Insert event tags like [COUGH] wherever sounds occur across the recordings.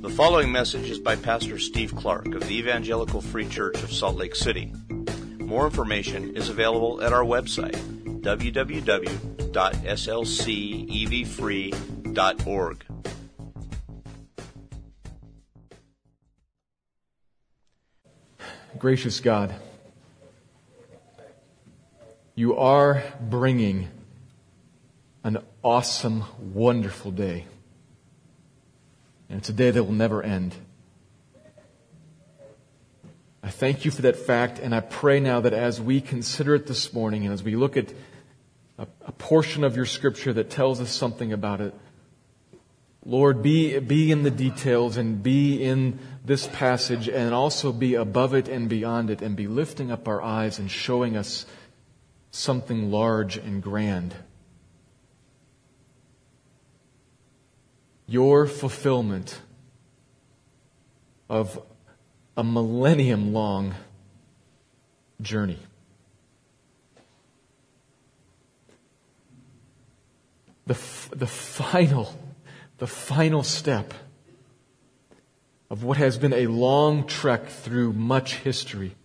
The following message is by Pastor Steve Clark of the Evangelical Free Church of Salt Lake City. More information is available at our website, www.slcevfree.org. Gracious God, you are bringing an awesome, wonderful day. And it's a day that will never end. I thank you for that fact, and I pray now that as we consider it this morning and as we look at a, a portion of your scripture that tells us something about it, Lord, be, be in the details and be in this passage and also be above it and beyond it and be lifting up our eyes and showing us something large and grand. Your fulfillment of a millennium long journey. The, the final the final step of what has been a long trek through much history.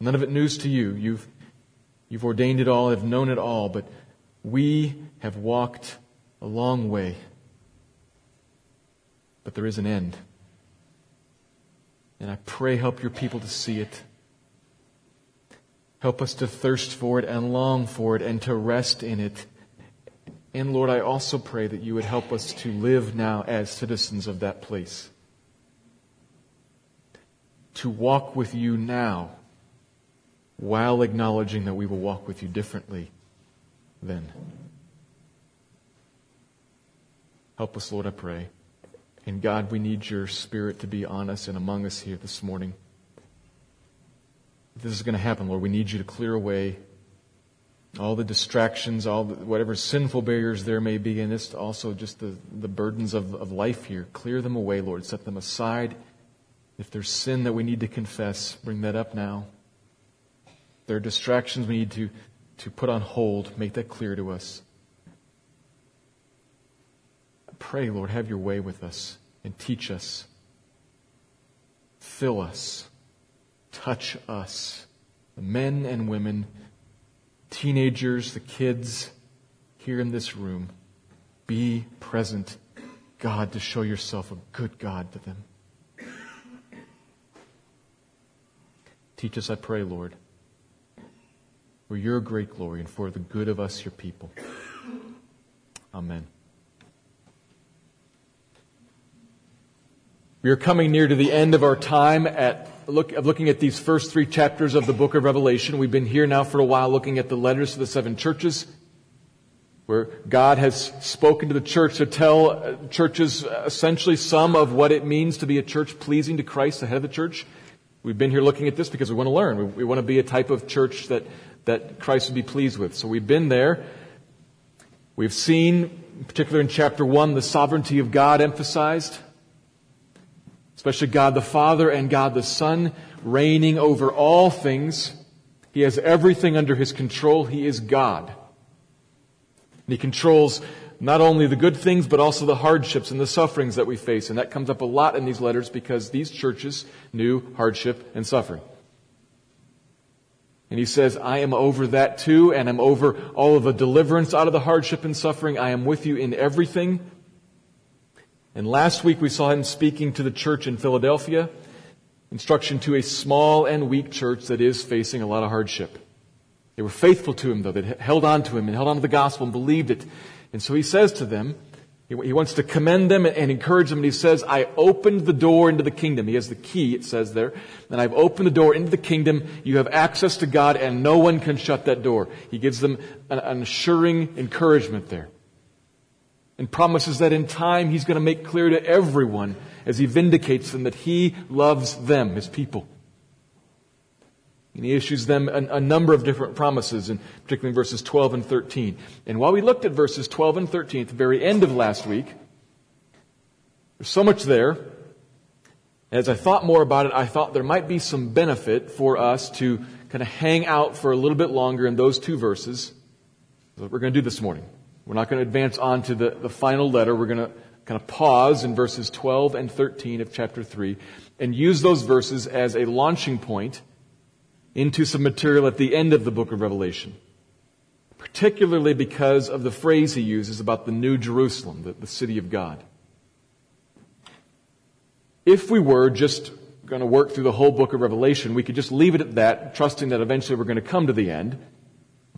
None of it news to you. You've, you've ordained it all, have known it all, but we have walked a long way. But there is an end. And I pray help your people to see it. Help us to thirst for it and long for it and to rest in it and Lord, I also pray that you would help us to live now as citizens of that place. To walk with you now while acknowledging that we will walk with you differently then. Help us, Lord, I pray. And God, we need your spirit to be on us and among us here this morning. This is going to happen, Lord, we need you to clear away all the distractions, all the, whatever sinful barriers there may be, and it's also just the, the burdens of, of life here. Clear them away, Lord. Set them aside. If there's sin that we need to confess, bring that up now. If there are distractions we need to, to put on hold, make that clear to us. Pray, Lord, have your way with us and teach us. Fill us. Touch us. The men and women teenagers, the kids here in this room, be present, God, to show yourself a good God to them. Teach us, I pray, Lord, for your great glory and for the good of us, your people. Amen. We are coming near to the end of our time at look, of looking at these first three chapters of the book of Revelation. We've been here now for a while looking at the letters to the seven churches, where God has spoken to the church to tell uh, churches essentially some of what it means to be a church pleasing to Christ, the head of the church. We've been here looking at this because we want to learn. We, we want to be a type of church that, that Christ would be pleased with. So we've been there. We've seen, in particular in chapter one, the sovereignty of God emphasized especially God the Father and God the Son, reigning over all things. He has everything under his control. He is God. And he controls not only the good things, but also the hardships and the sufferings that we face. And that comes up a lot in these letters because these churches knew hardship and suffering. And he says, I am over that too, and I'm over all of the deliverance out of the hardship and suffering. I am with you in everything. And last week we saw him speaking to the church in Philadelphia, instruction to a small and weak church that is facing a lot of hardship. They were faithful to him though. They held on to him and held on to the gospel and believed it. And so he says to them, he wants to commend them and encourage them. And he says, I opened the door into the kingdom. He has the key, it says there. And I've opened the door into the kingdom. You have access to God and no one can shut that door. He gives them an assuring encouragement there and promises that in time he's going to make clear to everyone as he vindicates them that he loves them, his people. And he issues them a, a, number of different promises, and particularly in verses 12 and 13. And while we looked at verses 12 and 13 at the very end of last week, there's so much there. As I thought more about it, I thought there might be some benefit for us to kind of hang out for a little bit longer in those two verses. That's what we're going to do this morning. We're not going to advance on to the, the final letter. We're going to kind of pause in verses 12 and 13 of chapter 3 and use those verses as a launching point into some material at the end of the book of Revelation. Particularly because of the phrase he uses about the New Jerusalem, the, the city of God. If we were just going to work through the whole book of Revelation, we could just leave it at that, trusting that eventually we're going to come to the end.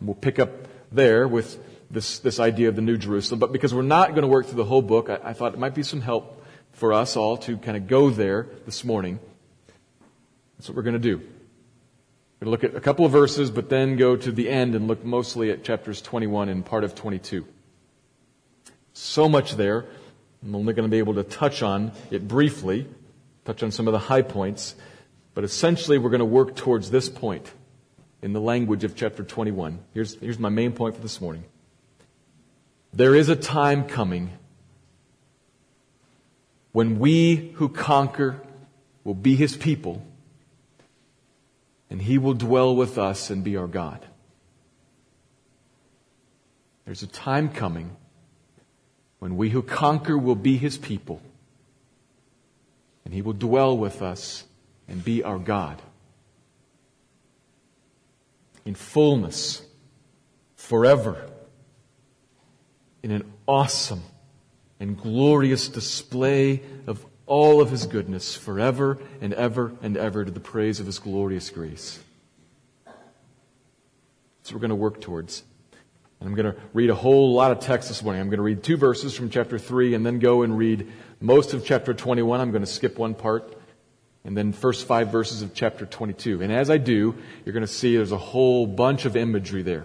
We'll pick up there with this, this idea of the New Jerusalem. But because we're not going to work through the whole book, I, I thought it might be some help for us all to kind of go there this morning. That's what we're going to do. We're going to look at a couple of verses, but then go to the end and look mostly at chapters 21 and part of 22. So much there. I'm only going to be able to touch on it briefly, touch on some of the high points, but essentially we're going to work towards this point in the language of chapter 21. Here's, here's my main point for this morning. There is a time coming when we who conquer will be his people and he will dwell with us and be our God. There's a time coming when we who conquer will be his people and he will dwell with us and be our God. In fullness, forever in an awesome and glorious display of all of his goodness forever and ever and ever to the praise of his glorious grace. So we're going to work towards. And I'm going to read a whole lot of text this morning. I'm going to read two verses from chapter 3 and then go and read most of chapter 21. I'm going to skip one part and then first five verses of chapter 22. And as I do, you're going to see there's a whole bunch of imagery there.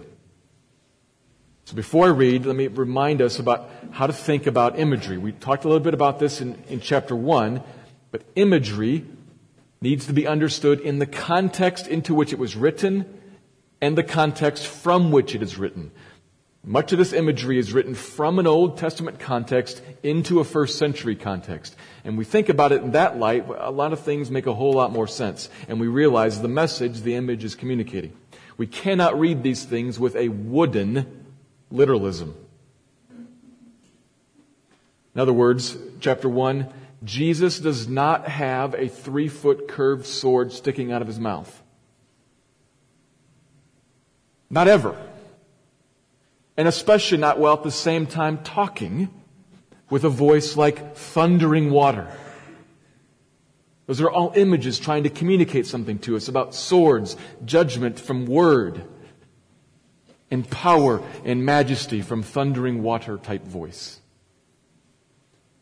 So before I read, let me remind us about how to think about imagery. We talked a little bit about this in, in chapter 1, but imagery needs to be understood in the context into which it was written and the context from which it is written. Much of this imagery is written from an Old Testament context into a first century context. And we think about it in that light, a lot of things make a whole lot more sense. And we realize the message the image is communicating. We cannot read these things with a wooden literalism. In other words, chapter 1, Jesus does not have a three foot curved sword sticking out of his mouth. Not ever. And especially not while at the same time talking with a voice like thundering water. Those are all images trying to communicate something to us about swords, judgment from word and power and majesty from thundering water type voice.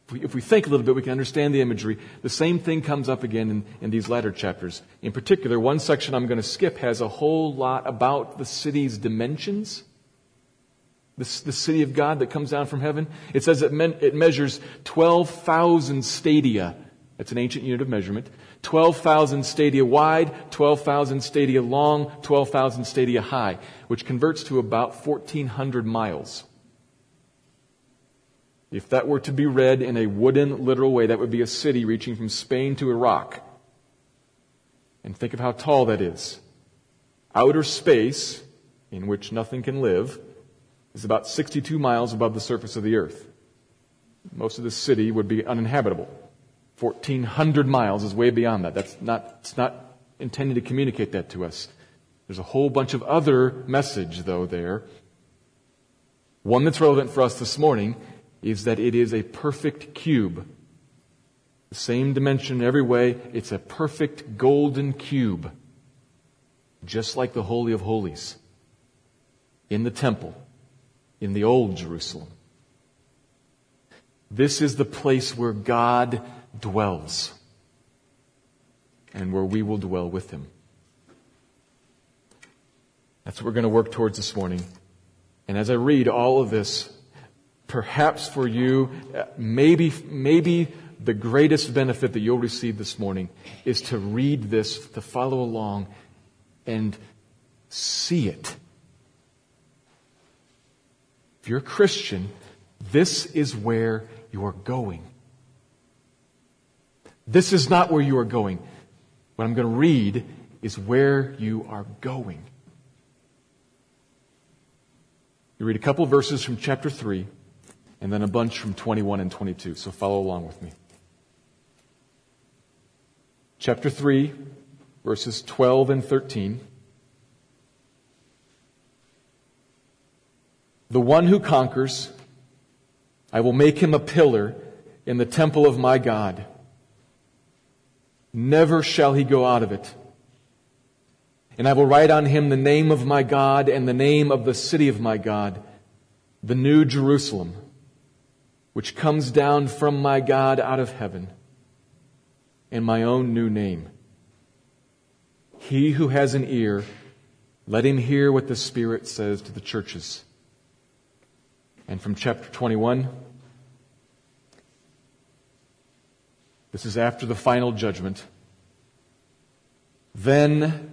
If we, if we, think a little bit, we can understand the imagery. The same thing comes up again in, in these latter chapters. In particular, one section I'm going to skip has a whole lot about the city's dimensions. The, the city of God that comes down from heaven. It says it, it measures 12,000 stadia. That's an ancient unit of measurement. 12,000 stadia wide, 12,000 stadia long, 12,000 stadia high, which converts to about 1,400 miles. If that were to be read in a wooden, literal way, that would be a city reaching from Spain to Iraq. And think of how tall that is. Outer space, in which nothing can live, is about 62 miles above the surface of the earth. Most of the city would be uninhabitable. 1,400 miles is way beyond that. That's not, it's not intended to communicate that to us. There's a whole bunch of other message, though, there. One that's relevant for us this morning is that it is a perfect cube. The same dimension every way. It's a perfect golden cube. Just like the Holy of Holies in the temple in the Old Jerusalem. This is the place where God dwells and where we will dwell with him. That's what we're going to work towards this morning. And as I read all of this, perhaps for you, maybe, maybe the greatest benefit that you'll receive this morning is to read this, to follow along and see it. If you're a Christian, this is where you are going. This is not where you are going. What I'm going to read is where you are going. You read a couple verses from chapter 3, and then a bunch from 21 and 22. So follow along with me. Chapter 3, verses 12 and 13. The one who conquers, I will make him a pillar in the temple of my God. Never shall he go out of it. And I will write on him the name of my God and the name of the city of my God, the new Jerusalem, which comes down from my God out of heaven, and my own new name. He who has an ear, let him hear what the Spirit says to the churches. And from chapter 21, this is after the final judgment. Then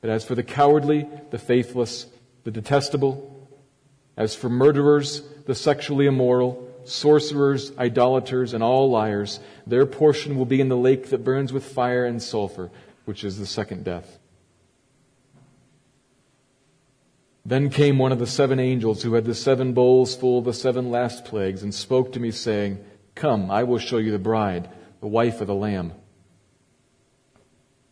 But as for the cowardly, the faithless, the detestable, as for murderers, the sexually immoral, sorcerers, idolaters, and all liars, their portion will be in the lake that burns with fire and sulfur, which is the second death. Then came one of the seven angels who had the seven bowls full of the seven last plagues and spoke to me saying, Come, I will show you the bride, the wife of the Lamb.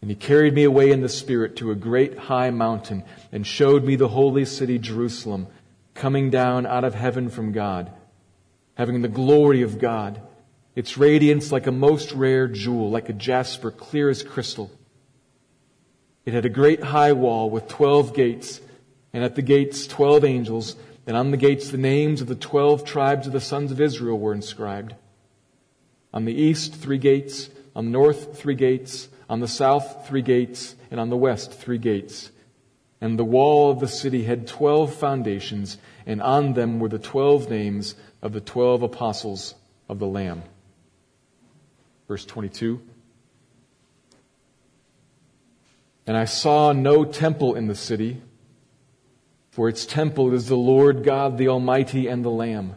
And he carried me away in the Spirit to a great high mountain and showed me the holy city Jerusalem coming down out of heaven from God, having the glory of God, its radiance like a most rare jewel, like a jasper clear as crystal. It had a great high wall with twelve gates and at the gates twelve angels, and on the gates the names of the twelve tribes of the sons of Israel were inscribed. On the east, three gates, on the north, three gates, on the south, three gates, and on the west, three gates. And the wall of the city had twelve foundations, and on them were the twelve names of the twelve apostles of the Lamb. Verse 22. And I saw no temple in the city for its temple is the Lord God, the Almighty, and the Lamb.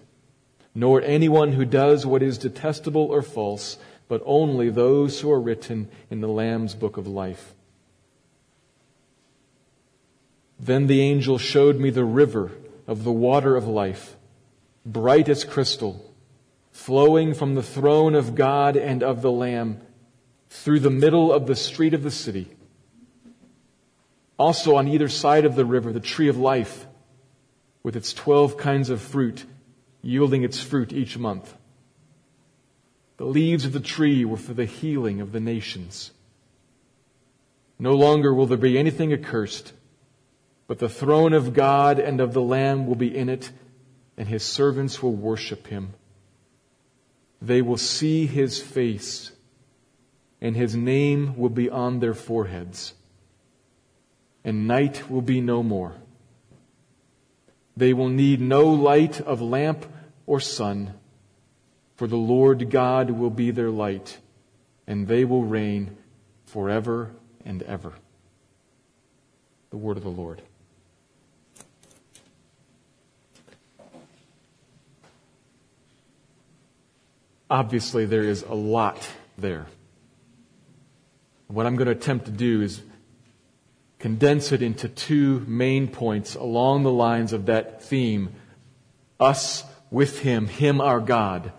nor anyone who does what is detestable or false, but only those who are written in the Lamb's book of life. Then the angel showed me the river of the water of life, bright as crystal, flowing from the throne of God and of the Lamb through the middle of the street of the city. Also on either side of the river, the tree of life with its 12 kinds of fruit, yielding its fruit each month. The leaves of the tree were for the healing of the nations. No longer will there be anything accursed, but the throne of God and of the Lamb will be in it, and his servants will worship him. They will see his face, and his name will be on their foreheads, and night will be no more. They will need no light of lamp or sun, for the Lord God will be their light, and they will reign forever and ever. The word of the Lord. Obviously, there is a lot there. What I'm going to attempt to do is condense it into two main points along the lines of that theme us with Him, Him our God,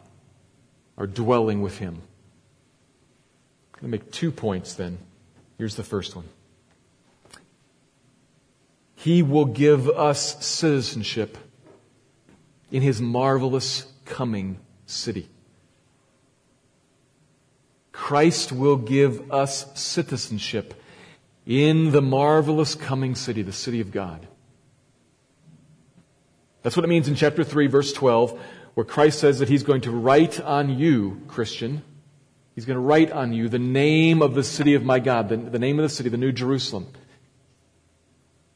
are dwelling with Him. I'm going to make two points then. Here's the first one He will give us citizenship in His marvelous coming city. Christ will give us citizenship in the marvelous coming city, the city of God. That's what it means in chapter 3, verse 12, where Christ says that he's going to write on you, Christian, he's going to write on you the name of the city of my God, the, the name of the city, the New Jerusalem.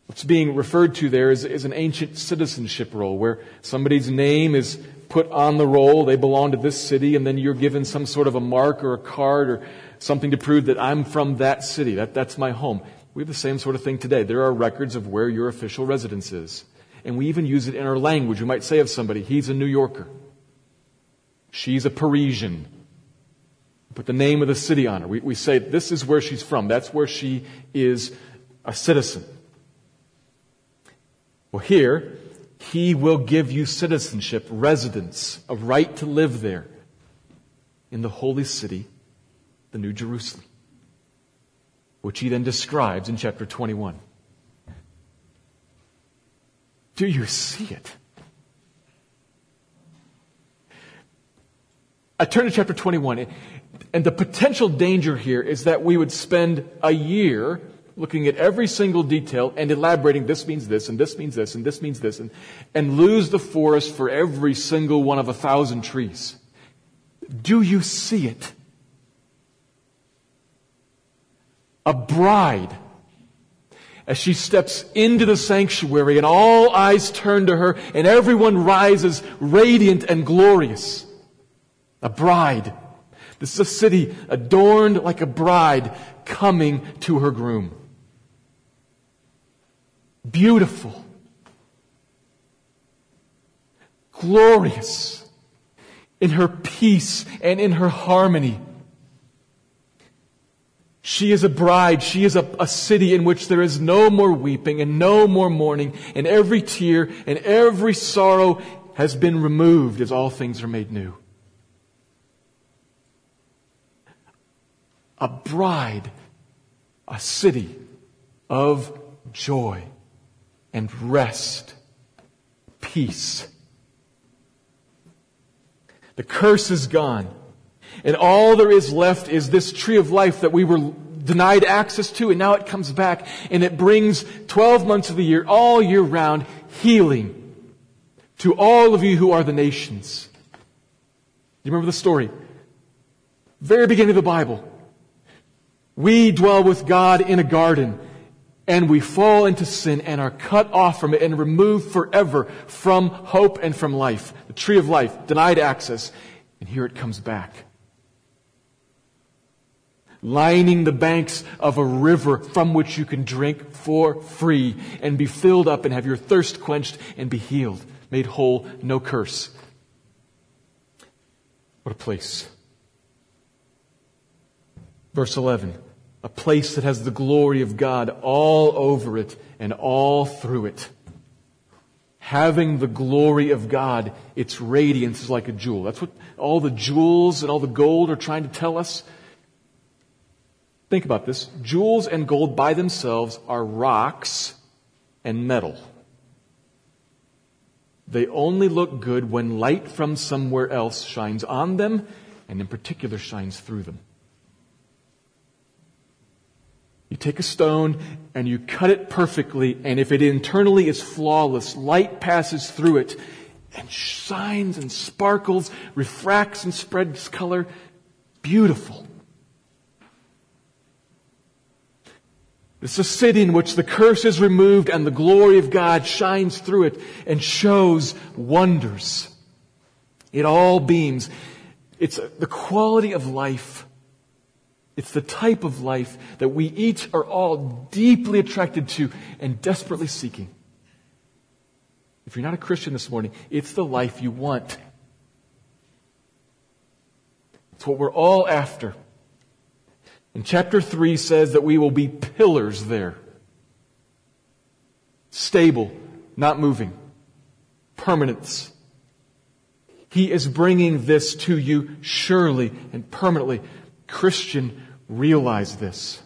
What's being referred to there is, is an ancient citizenship roll where somebody's name is put on the roll, they belong to this city, and then you're given some sort of a mark or a card or something to prove that I'm from that city. That, that's my home. We have the same sort of thing today. There are records of where your official residence is. And we even use it in our language. We might say of somebody, he's a New Yorker. She's a Parisian. Put the name of the city on her. We, we say, this is where she's from. That's where she is a citizen. Well, here, he will give you citizenship, residence, a right to live there in the holy city, the New Jerusalem, which he then describes in chapter 21. Do you see it? I turn to chapter 21, and the potential danger here is that we would spend a year looking at every single detail and elaborating this means this and this means this and this means this and, and lose the forest for every single one of a thousand trees. Do you see it? A bride as she steps into the sanctuary and all eyes turn to her and everyone rises radiant and glorious. A bride. This is a city adorned like a bride coming to her groom beautiful, glorious in her peace and in her harmony. She is a bride. She is a, a, city in which there is no more weeping and no more mourning, and every tear and every sorrow has been removed as all things are made new. A bride, a city of joy and rest, peace. The curse is gone. And all there is left is this tree of life that we were denied access to, and now it comes back, and it brings 12 months of the year, all year round, healing to all of you who are the nations. You remember the story? Very beginning of the Bible. We dwell with God in a garden and we fall into sin and are cut off from it and removed forever from hope and from life. The tree of life, denied access. And here it comes back. Lining the banks of a river from which you can drink for free and be filled up and have your thirst quenched and be healed, made whole, no curse. What a place. Verse 11 a place that has the glory of God all over it and all through it. Having the glory of God, its radiance is like a jewel. That's what all the jewels and all the gold are trying to tell us. Think about this. Jewels and gold by themselves are rocks and metal. They only look good when light from somewhere else shines on them, and in particular shines through them. You take a stone and you cut it perfectly, and if it internally is flawless, light passes through it, and shines and sparkles, refracts and spreads color. Beautiful. It's a city in which the curse is removed and the glory of God shines through it and shows wonders. It all beams. It's the quality of life. It's the type of life that we each are all deeply attracted to and desperately seeking. If you're not a Christian this morning, it's the life you want. It's what we're all after. And chapter 3 says that we will be pillars there. Stable, not moving. Permanence. He is bringing this to you surely and permanently. Christian, realize this.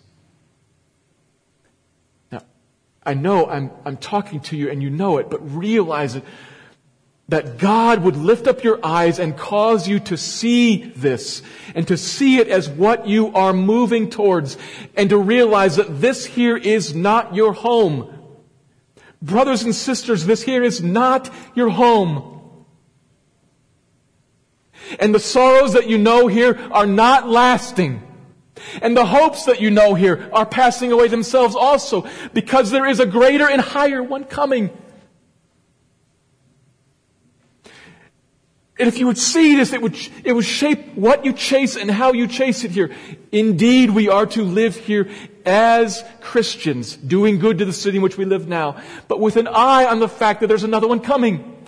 Now, I know I'm, I'm talking to you and you know it, but realize it that God would lift up your eyes and cause you to see this and to see it as what you are moving towards and to realize that this here is not your home. Brothers and sisters, this here is not your home. And the sorrows that you know here are not lasting. And the hopes that you know here are passing away themselves also because there is a greater and higher one coming. And if you would see this, it would, it would shape what you chase and how you chase it here. Indeed, we are to live here as Christians, doing good to the city in which we live now, but with an eye on the fact that there's another one coming.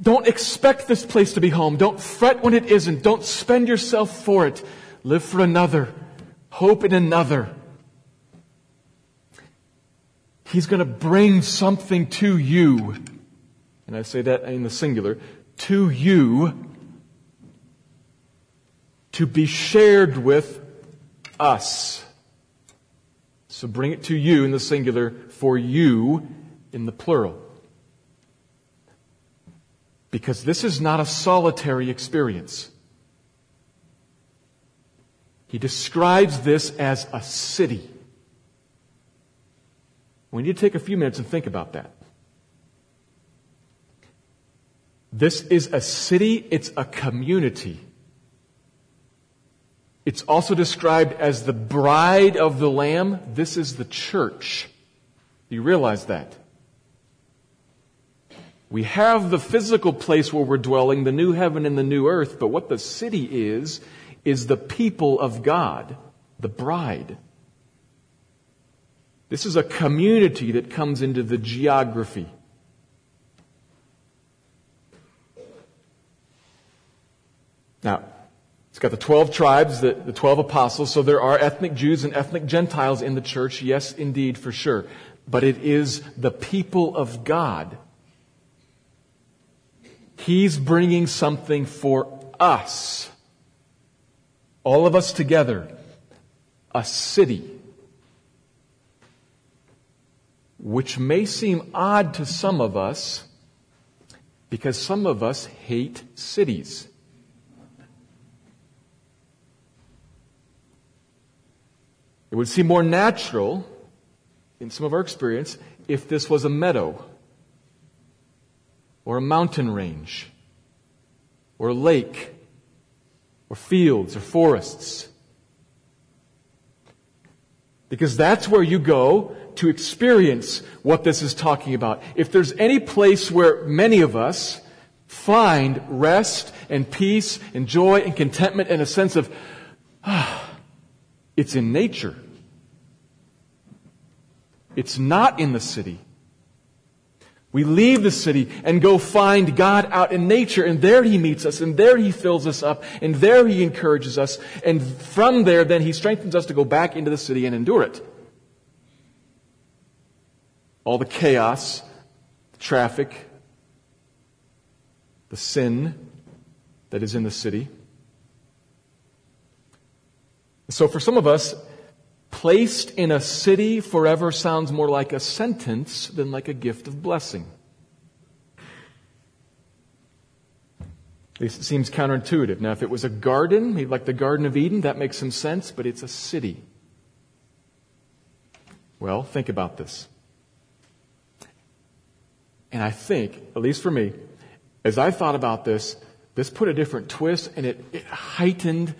Don't expect this place to be home. Don't fret when it isn't. Don't spend yourself for it. Live for another. Hope in another. He's going to bring something to you. And I say that in the singular. To you. To be shared with us. So bring it to you in the singular, for you in the plural. Because this is not a solitary experience. He describes this as a city. We need to take a few minutes and think about that. This is a city, it's a community. It's also described as the bride of the Lamb. This is the church. Do you realize that? We have the physical place where we're dwelling, the new heaven and the new earth, but what the city is, is the people of God, the bride. This is a community that comes into the geography. Now, it's got the 12 tribes, the, the 12 apostles, so there are ethnic Jews and ethnic Gentiles in the church. Yes, indeed, for sure. But it is the people of God He's bringing something for us. All of us together. A city. Which may seem odd to some of us because some of us hate cities. It would seem more natural, in some of our experience, if this was a meadow or a mountain range or a lake or fields or forests. Because that's where you go to experience what this is talking about. If there's any place where many of us find rest and peace and joy and contentment and a sense of, ah, [SIGHS] it's in nature. It's not in the city. We leave the city and go find God out in nature, and there He meets us, and there He fills us up, and there He encourages us, and from there, then He strengthens us to go back into the city and endure it. All the chaos, the traffic, the sin that is in the city. So for some of us, placed in a city forever sounds more like a sentence than like a gift of blessing. It seems counterintuitive. Now, if it was a garden, like the Garden of Eden, that makes some sense, but it's a city. Well, think about this. And I think, at least for me, as I thought about this, this put a different twist and it, it heightened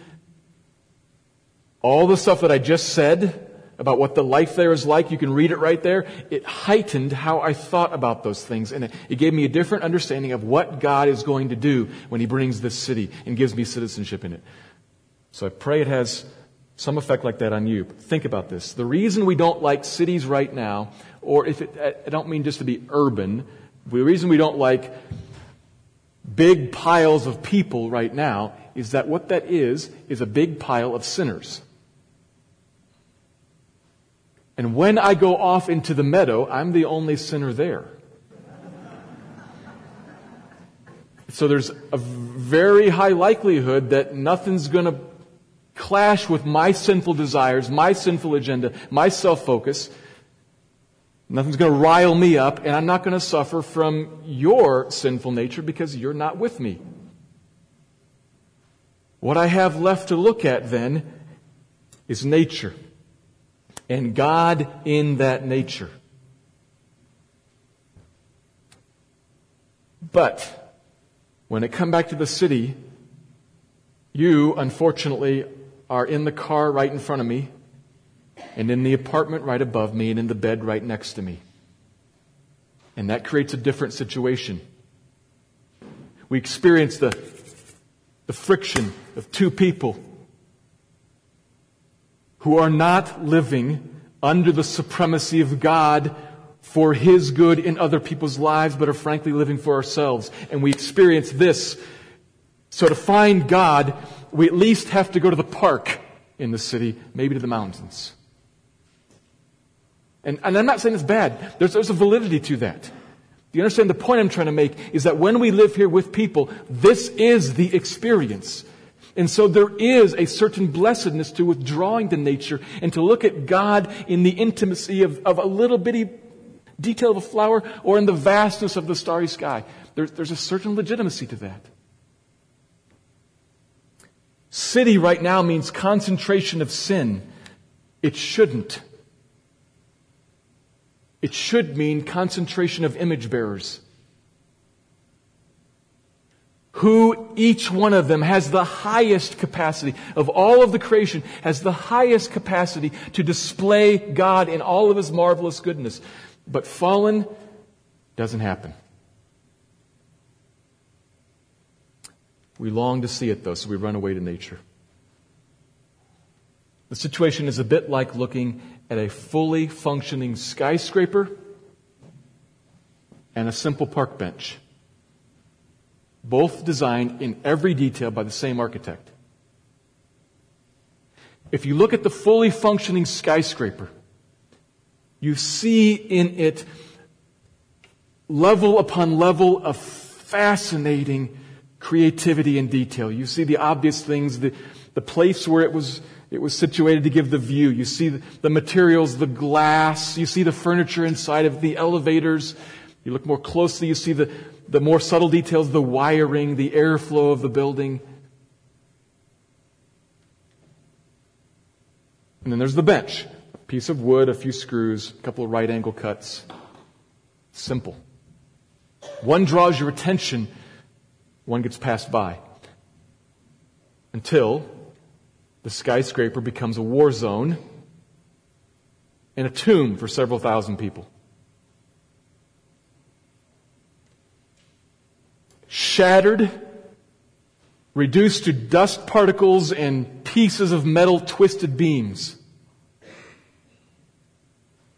all the stuff that I just said about what the life there is like. You can read it right there. It heightened how I thought about those things. And it, it gave me a different understanding of what God is going to do when He brings this city and gives me citizenship in it. So I pray it has some effect like that on you. Think about this. The reason we don't like cities right now, or if it, I don't mean just to be urban, the reason we don't like big piles of people right now is that what that is, is a big pile of sinners. And when I go off into the meadow, I'm the only sinner there. So there's a very high likelihood that nothing's going to clash with my sinful desires, my sinful agenda, my self focus. Nothing's going to rile me up, and I'm not going to suffer from your sinful nature because you're not with me. What I have left to look at then is nature and God in that nature. But when it come back to the city, you unfortunately are in the car right in front of me and in the apartment right above me and in the bed right next to me. And that creates a different situation. We experience the, the friction of two people who are not living under the supremacy of God for His good in other people's lives, but are frankly living for ourselves. And we experience this. So to find God, we at least have to go to the park in the city, maybe to the mountains. And, and I'm not saying it's bad. There's, there's a validity to that. Do you understand the point I'm trying to make is that when we live here with people, this is the experience. And so there is a certain blessedness to withdrawing to nature and to look at God in the intimacy of, of a little bitty detail of a flower or in the vastness of the starry sky. There's, there's a certain legitimacy to that. City right now means concentration of sin. It shouldn't. It should mean concentration of image bearers who each one of them has the highest capacity of all of the creation, has the highest capacity to display God in all of his marvelous goodness. But fallen doesn't happen. We long to see it though, so we run away to nature. The situation is a bit like looking at a fully functioning skyscraper and a simple park bench both designed in every detail by the same architect. If you look at the fully functioning skyscraper, you see in it level upon level of fascinating creativity and detail. You see the obvious things, the, the place where it was, it was situated to give the view. You see the, the materials, the glass. You see the furniture inside of the elevators. You look more closely, you see the, the more subtle details, the wiring, the airflow of the building. And then there's the bench. A piece of wood, a few screws, a couple of right angle cuts. Simple. One draws your attention, one gets passed by. Until the skyscraper becomes a war zone and a tomb for several thousand people. Shattered, reduced to dust particles and pieces of metal twisted beams.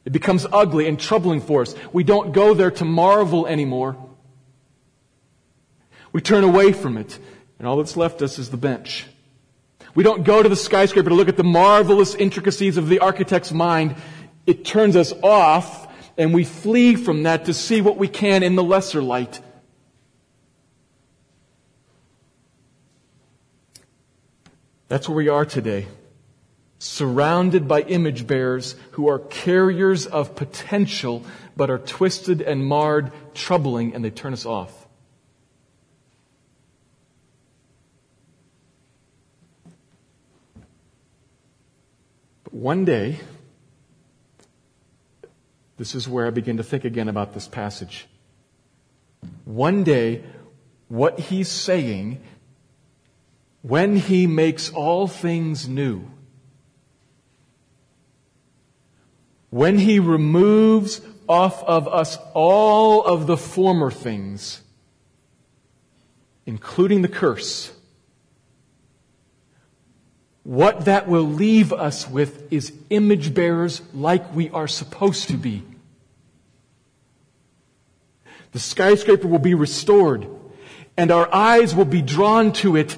It becomes ugly and troubling for us. We don't go there to marvel anymore. We turn away from it, and all that's left us is the bench. We don't go to the skyscraper to look at the marvelous intricacies of the architect's mind. It turns us off, and we flee from that to see what we can in the lesser light. That's where we are today. Surrounded by image bearers who are carriers of potential but are twisted and marred, troubling, and they turn us off. But one day, this is where I begin to think again about this passage. One day, what he's saying, when he makes all things new, when he removes off of us all of the former things, including the curse, what that will leave us with is image bearers like we are supposed to be. The skyscraper will be restored and our eyes will be drawn to it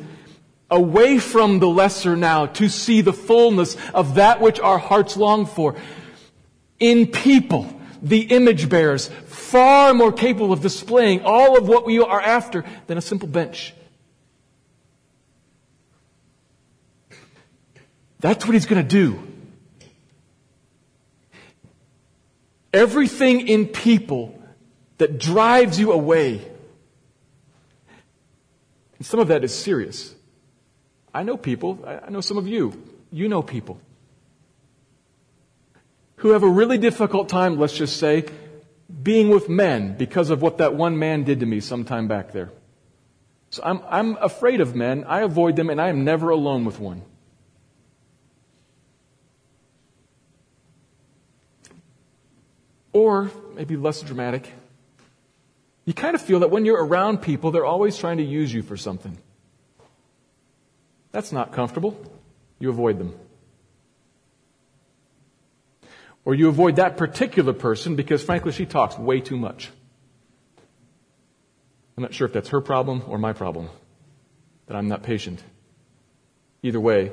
away from the lesser now to see the fullness of that which our hearts long for. In people, the image bearers, far more capable of displaying all of what we are after than a simple bench. That's what he's going to do. Everything in people that drives you away. And some of that is serious. I know people, I know some of you, you know people who have a really difficult time, let's just say, being with men because of what that one man did to me some time back there. So I'm, I'm afraid of men. I avoid them and I am never alone with one. Or, maybe less dramatic, you kind of feel that when you're around people, they're always trying to use you for something. That's not comfortable. You avoid them. Or you avoid that particular person because frankly she talks way too much. I'm not sure if that's her problem or my problem, that I'm not patient. Either way,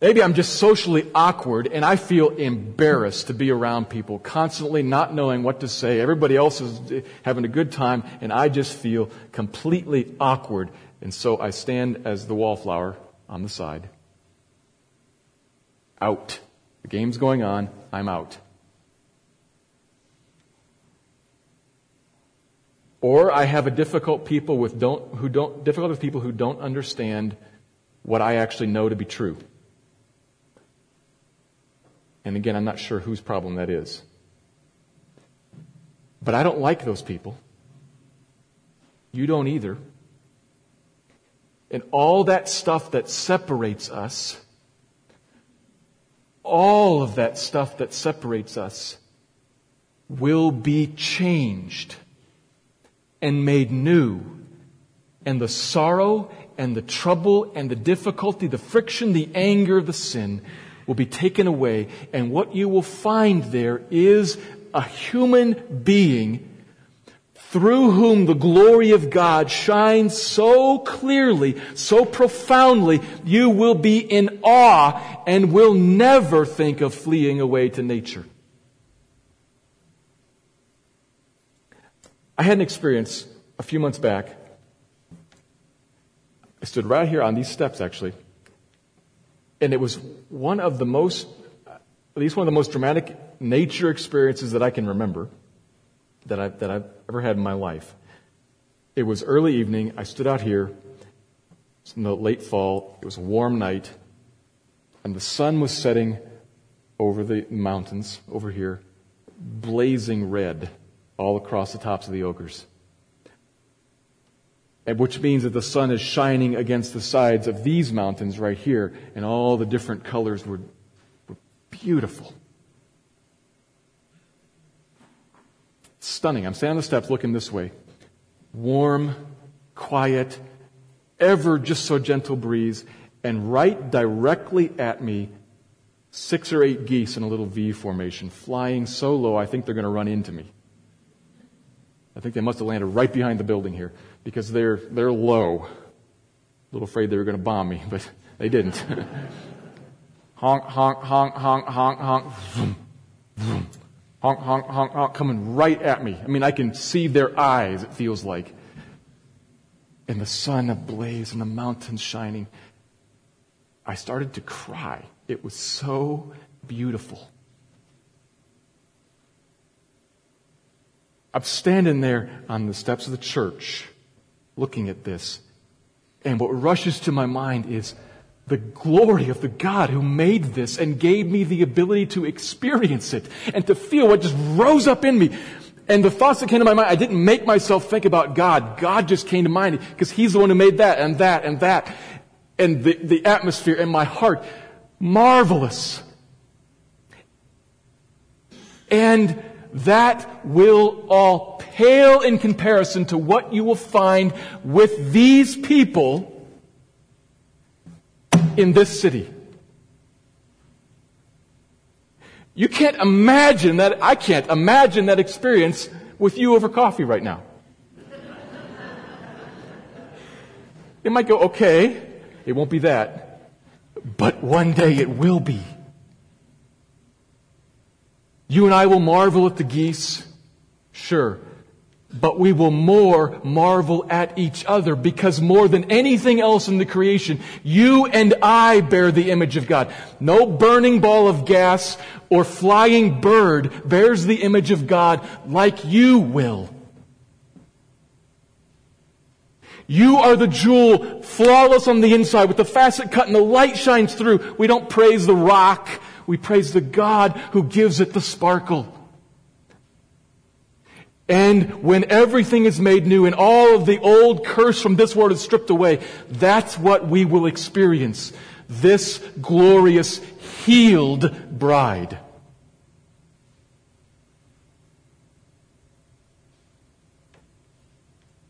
Maybe I'm just socially awkward and I feel embarrassed to be around people, constantly not knowing what to say. Everybody else is having a good time and I just feel completely awkward. And so I stand as the wallflower on the side. Out. The game's going on. I'm out. Or I have a difficult people with don't, who don't, difficult with people who don't understand what I actually know to be true. And again, I'm not sure whose problem that is. But I don't like those people. You don't either. And all that stuff that separates us, all of that stuff that separates us will be changed and made new. And the sorrow and the trouble and the difficulty, the friction, the anger, the sin will be taken away, and what you will find there is a human being through whom the glory of God shines so clearly, so profoundly, you will be in awe and will never think of fleeing away to nature. I had an experience a few months back. I stood right here on these steps actually and it was one of the most, at least one of the most dramatic nature experiences that I can remember that, I, that I've ever had in my life. It was early evening. I stood out here. In the late fall. It was a warm night. And the sun was setting over the mountains over here, blazing red all across the tops of the Oquirrhs which means that the sun is shining against the sides of these mountains right here, and all the different colors were, were beautiful. Stunning. I'm standing on the steps looking this way. Warm, quiet, ever just so gentle breeze, and right directly at me, six or eight geese in a little V formation, flying so low I think they're going to run into me. I think they must have landed right behind the building here because they're, they're low. A little afraid they were going to bomb me, [LAUGHS] but they didn't. [LAUGHS] honk, honk, honk, honk, honk, honk. Vroom, vroom. Honk, honk, honk, honk, coming right at me. I mean, I can see their eyes, it feels like. And the sun ablaze and the mountains shining. I started to cry. It was so beautiful. I'm standing there on the steps of the church looking at this. And what rushes to my mind is the glory of the God who made this and gave me the ability to experience it and to feel what just rose up in me. And the thoughts that came to my mind, I didn't make myself think about God. God just came to mind because He's the one who made that and that and that. And the, the atmosphere in my heart. Marvelous. And that will all pale in comparison to what you will find with these people in this city. You can't imagine that, I can't imagine that experience with you over coffee right now. It might go, okay, it won't be that, but one day it will be. You and I will marvel at the geese, sure. But we will more marvel at each other because more than anything else in the creation, you and I bear the image of God. No burning ball of gas or flying bird bears the image of God like you will. You are the jewel, flawless on the inside with the facet cut and the light shines through. We don't praise the rock. We praise the God who gives it the sparkle. And when everything is made new and all of the old curse from this world is stripped away, that's what we will experience. This glorious, healed bride.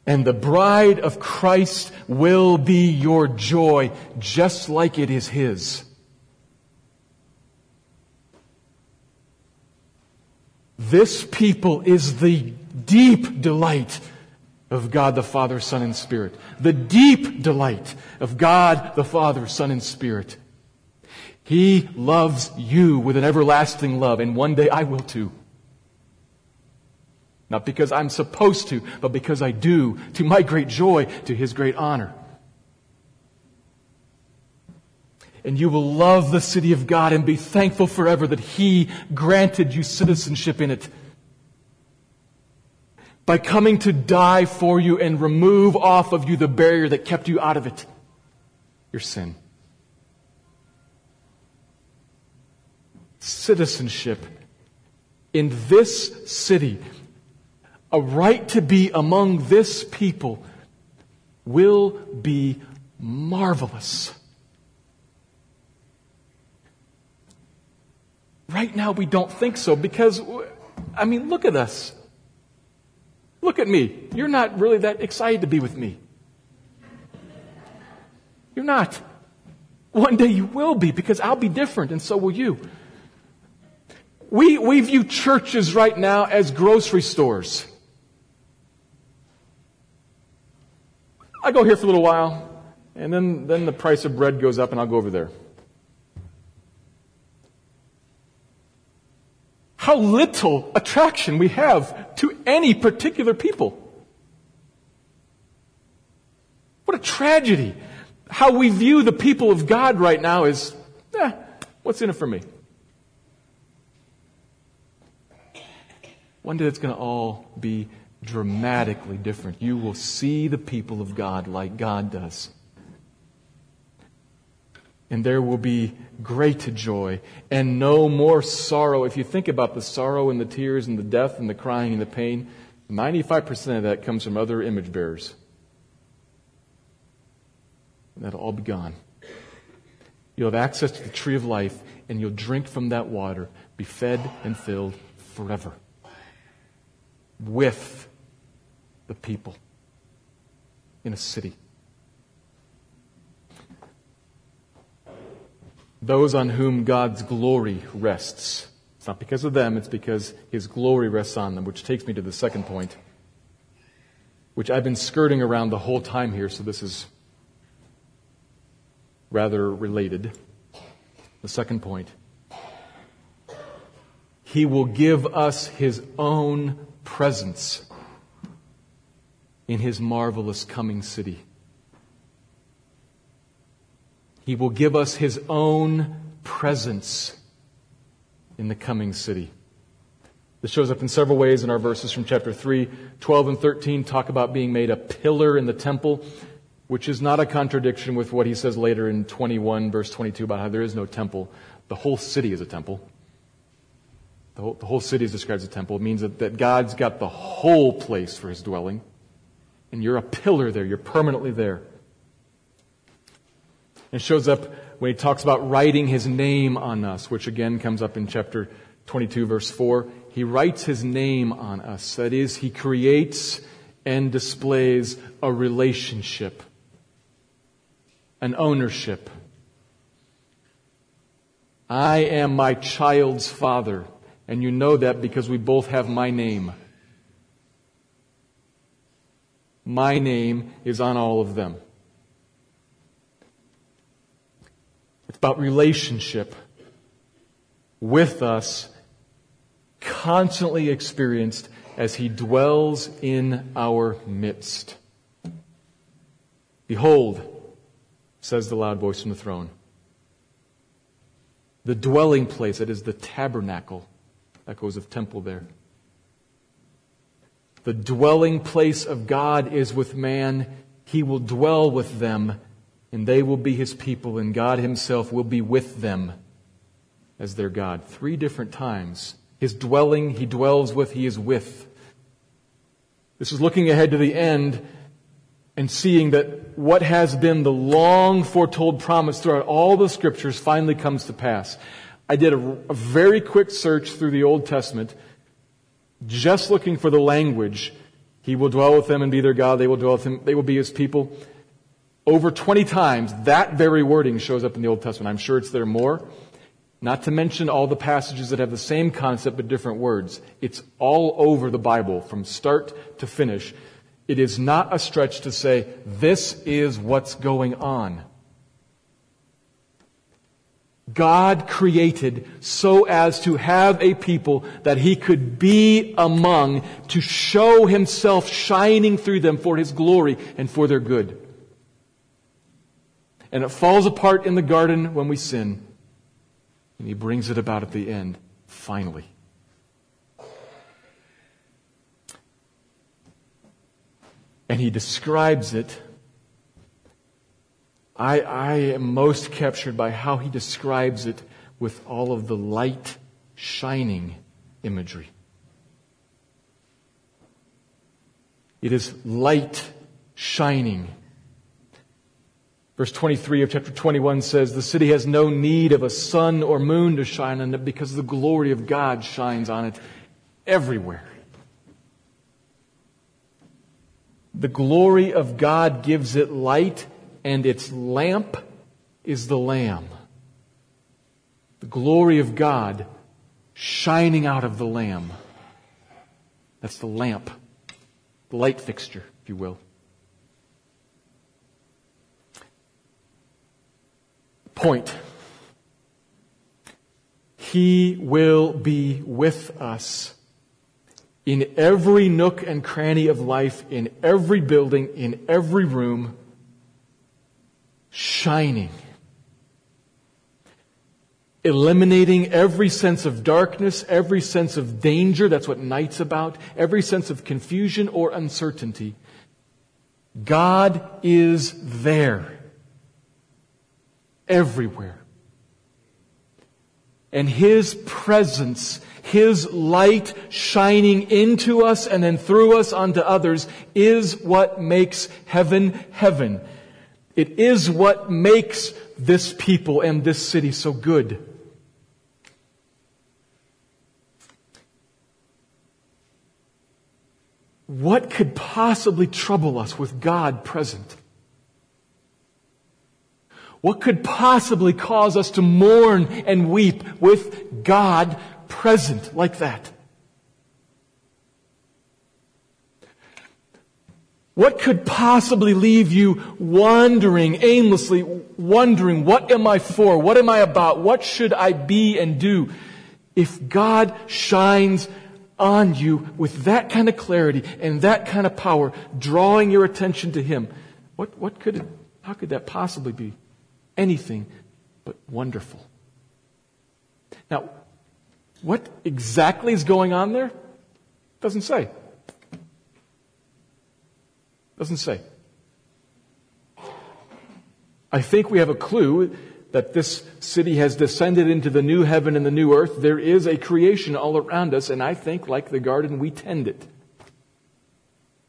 And the bride of Christ will be your joy, just like it is His. This people is the deep delight of God the Father, Son, and Spirit. The deep delight of God the Father, Son, and Spirit. He loves you with an everlasting love, and one day I will too. Not because I'm supposed to, but because I do, to my great joy, to His great honor. And you will love the city of God and be thankful forever that He granted you citizenship in it. By coming to die for you and remove off of you the barrier that kept you out of it, your sin. Citizenship in this city, a right to be among this people, will be marvelous. Right now, we don't think so because, I mean, look at us. Look at me. You're not really that excited to be with me. You're not. One day you will be because I'll be different and so will you. We, we view churches right now as grocery stores. I go here for a little while, and then, then the price of bread goes up, and I'll go over there. How little attraction we have to any particular people. What a tragedy. How we view the people of God right now is, eh, what's in it for me? One day it's going to all be dramatically different. You will see the people of God like God does and there will be great joy and no more sorrow. If you think about the sorrow and the tears and the death and the crying and the pain, 95% of that comes from other image bearers. And that'll all be gone. You'll have access to the tree of life and you'll drink from that water, be fed and filled forever with the people in a city. Those on whom God's glory rests. It's not because of them, it's because His glory rests on them, which takes me to the second point, which I've been skirting around the whole time here, so this is rather related. The second point. He will give us His own presence in His marvelous coming city. He will give us His own presence in the coming city. This shows up in several ways in our verses from chapter 3. 12 and 13 talk about being made a pillar in the temple. which is not a contradiction with what he says later in 21 verse 22 about how there is no temple. The whole city is a temple. The whole, the whole city is described as a temple. It means that, that God's got the whole place for his dwelling. And you're a pillar there. You're permanently there. It shows up when he talks about writing his name on us, which again comes up in chapter 22 verse 4. He writes his name on us. That is, he creates and displays a relationship, an ownership. I am my child's father, and you know that because we both have my name. My name is on all of them. About relationship with us, constantly experienced as he dwells in our midst. Behold, says the loud voice from the throne. The dwelling place, that is the tabernacle, echoes of temple there. The dwelling place of God is with man. He will dwell with them, and they will be his people, and God himself will be with them as their God. Three different times. His dwelling, he dwells with, he is with. This is looking ahead to the end and seeing that what has been the long foretold promise throughout all the scriptures finally comes to pass. I did a, a very quick search through the Old Testament just looking for the language. He will dwell with them and be their God. They will dwell with him. They will be his people. Over 20 times, that very wording shows up in the Old Testament. I'm sure it's there more. Not to mention all the passages that have the same concept but different words. It's all over the Bible from start to finish. It is not a stretch to say, this is what's going on. God created so as to have a people that he could be among to show himself shining through them for his glory and for their good. And it falls apart in the garden when we sin. And he brings it about at the end, finally. And he describes it I, I am most captured by how he describes it with all of the light shining imagery. It is light shining. Verse 23 of chapter 21 says, The city has no need of a sun or moon to shine on it because the glory of God shines on it everywhere. The glory of God gives it light and its lamp is the Lamb. The glory of God shining out of the Lamb. That's the lamp, the light fixture, if you will. Point. He will be with us in every nook and cranny of life, in every building, in every room, shining, eliminating every sense of darkness, every sense of danger. That's what night's about. Every sense of confusion or uncertainty. God is there. Everywhere. And His presence, His light shining into us and then through us onto others is what makes heaven heaven. It is what makes this people and this city so good. What could possibly trouble us with God present? What could possibly cause us to mourn and weep with God present like that? What could possibly leave you wandering, aimlessly wondering, what am I for? What am I about? What should I be and do? If God shines on you with that kind of clarity and that kind of power, drawing your attention to Him, what, what could it, how could that possibly be? Anything but wonderful. Now, what exactly is going on there? Doesn't say. Doesn't say. I think we have a clue that this city has descended into the new heaven and the new earth. There is a creation all around us, and I think, like the garden, we tend it.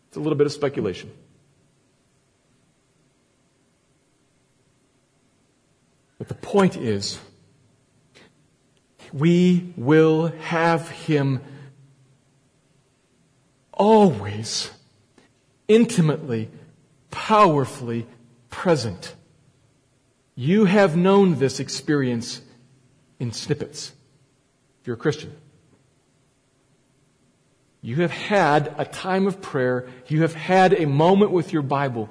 It's a little bit of speculation. The point is, we will have him always intimately, powerfully present. You have known this experience in snippets. If you're a Christian. You have had a time of prayer. You have had a moment with your Bible.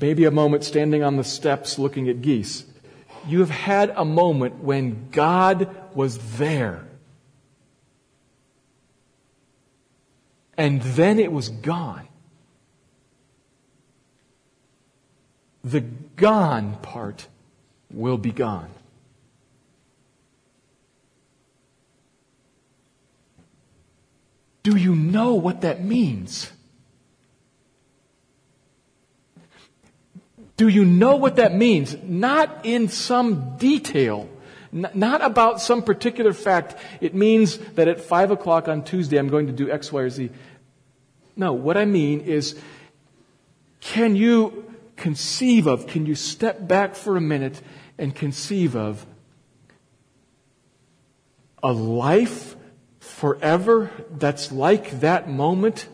Maybe a moment standing on the steps looking at geese. You have had a moment when God was there. And then it was gone. The gone part will be gone. Do you know what that means? Do you know what that means? Not in some detail, not about some particular fact. It means that at five o'clock on Tuesday I'm going to do X, Y, or Z. No, what I mean is, can you conceive of, can you step back for a minute and conceive of a life forever that's like that moment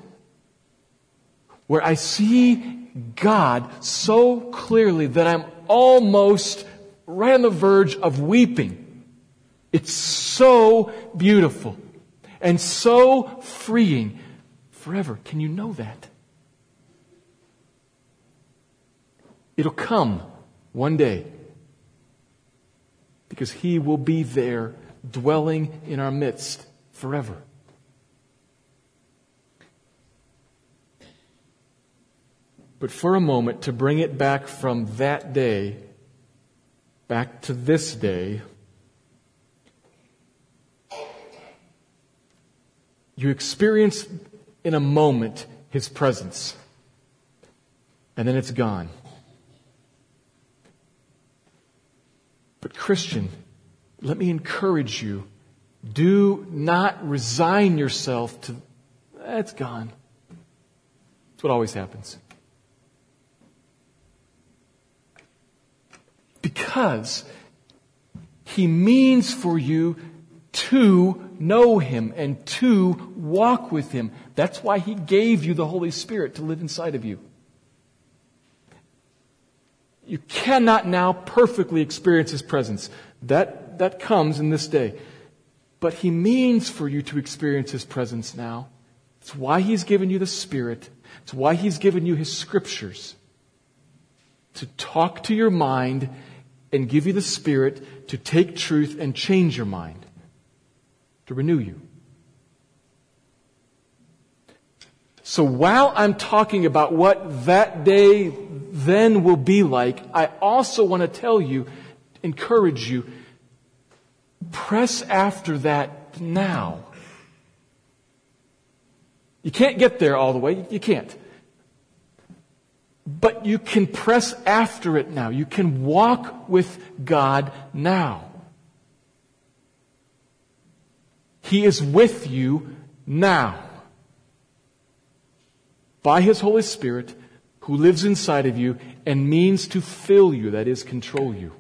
where I see God so clearly that I'm almost right on the verge of weeping. It's so beautiful and so freeing forever. Can you know that? It'll come one day because He will be there dwelling in our midst forever. But for a moment, to bring it back from that day back to this day, you experience in a moment His presence, and then it's gone. But, Christian, let me encourage you do not resign yourself to, that's gone. That's what always happens. Because He means for you to know Him and to walk with Him. That's why He gave you the Holy Spirit to live inside of you. You cannot now perfectly experience His presence. That, that comes in this day. But He means for you to experience His presence now. It's why He's given you the Spirit. It's why He's given you His scriptures. To talk to your mind and give you the Spirit to take truth and change your mind. To renew you. So while I'm talking about what that day then will be like, I also want to tell you, encourage you, press after that now. You can't get there all the way. You can't. But you can press after it now. You can walk with God now. He is with you now. By His Holy Spirit, who lives inside of you and means to fill you, that is, control you.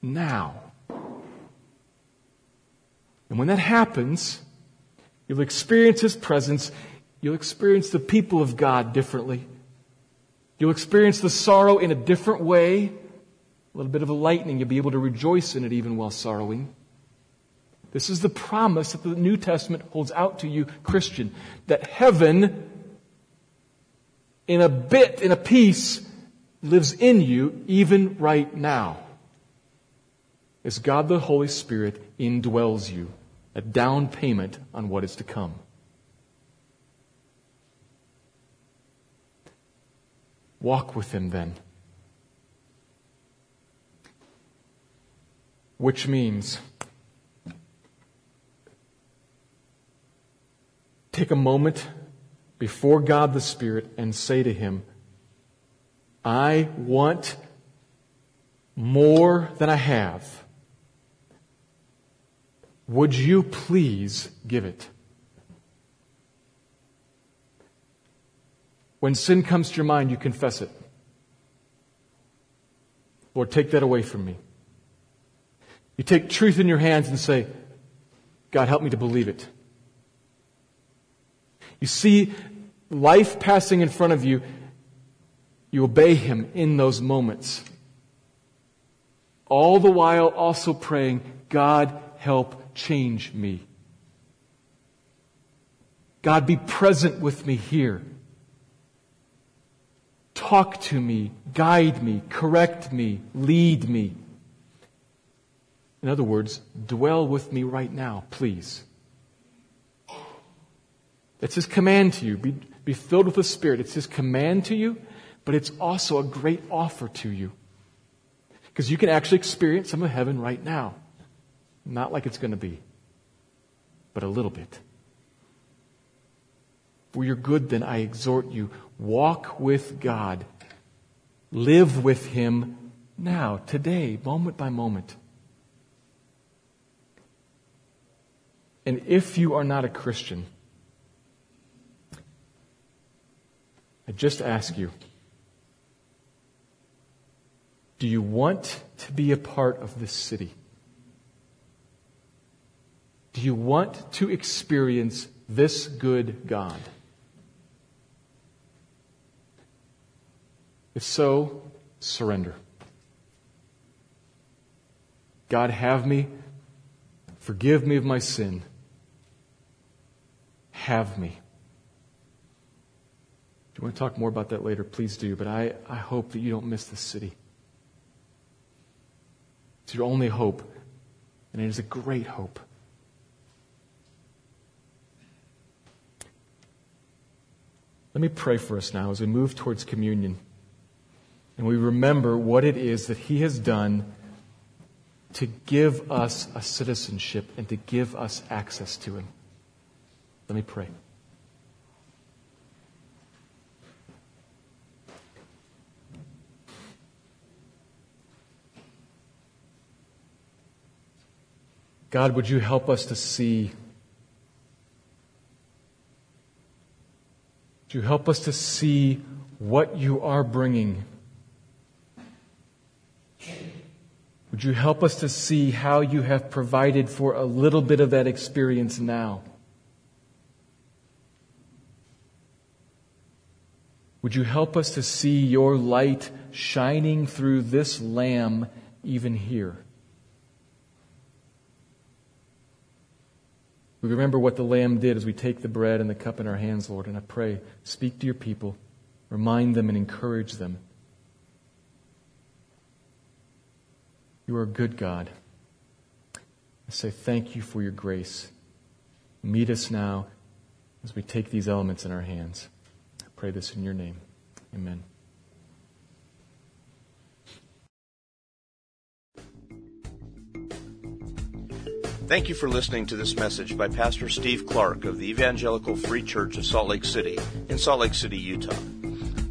Now. And when that happens, you'll experience His presence. You'll experience the people of God differently. You'll experience the sorrow in a different way. A little bit of a lightning. You'll be able to rejoice in it even while sorrowing. This is the promise that the New Testament holds out to you, Christian, that heaven in a bit, in a piece, lives in you even right now. As God the Holy Spirit indwells you, a down payment on what is to come. Walk with Him then. Which means take a moment before God the Spirit and say to Him, I want more than I have. Would you please give it? When sin comes to your mind, you confess it. Lord, take that away from me. You take truth in your hands and say, God, help me to believe it. You see life passing in front of you, you obey Him in those moments. All the while also praying, God, help change me. God, be present with me here. Talk to me, guide me, correct me, lead me. In other words, dwell with me right now, please. That's His command to you. Be, be filled with the Spirit. It's His command to you, but it's also a great offer to you. Because you can actually experience some of heaven right now. Not like it's going to be, but a little bit. For your good, then, I exhort you walk with God, live with Him now, today, moment by moment. And if you are not a Christian, I just ask you do you want to be a part of this city? Do you want to experience this good God? If so, surrender. God, have me. Forgive me of my sin. Have me. If you want to talk more about that later, please do. But I, I hope that you don't miss this city. It's your only hope, and it is a great hope. Let me pray for us now as we move towards communion and we remember what it is that He has done to give us a citizenship and to give us access to Him. Let me pray. God, would you help us to see? Would you help us to see what you are bringing? Would you help us to see how you have provided for a little bit of that experience now? Would you help us to see your light shining through this lamb even here? We remember what the lamb did as we take the bread and the cup in our hands, Lord, and I pray, speak to your people, remind them and encourage them. You are a good God. I say thank you for your grace. Meet us now as we take these elements in our hands. I pray this in your name. Amen. Thank you for listening to this message by Pastor Steve Clark of the Evangelical Free Church of Salt Lake City in Salt Lake City, Utah.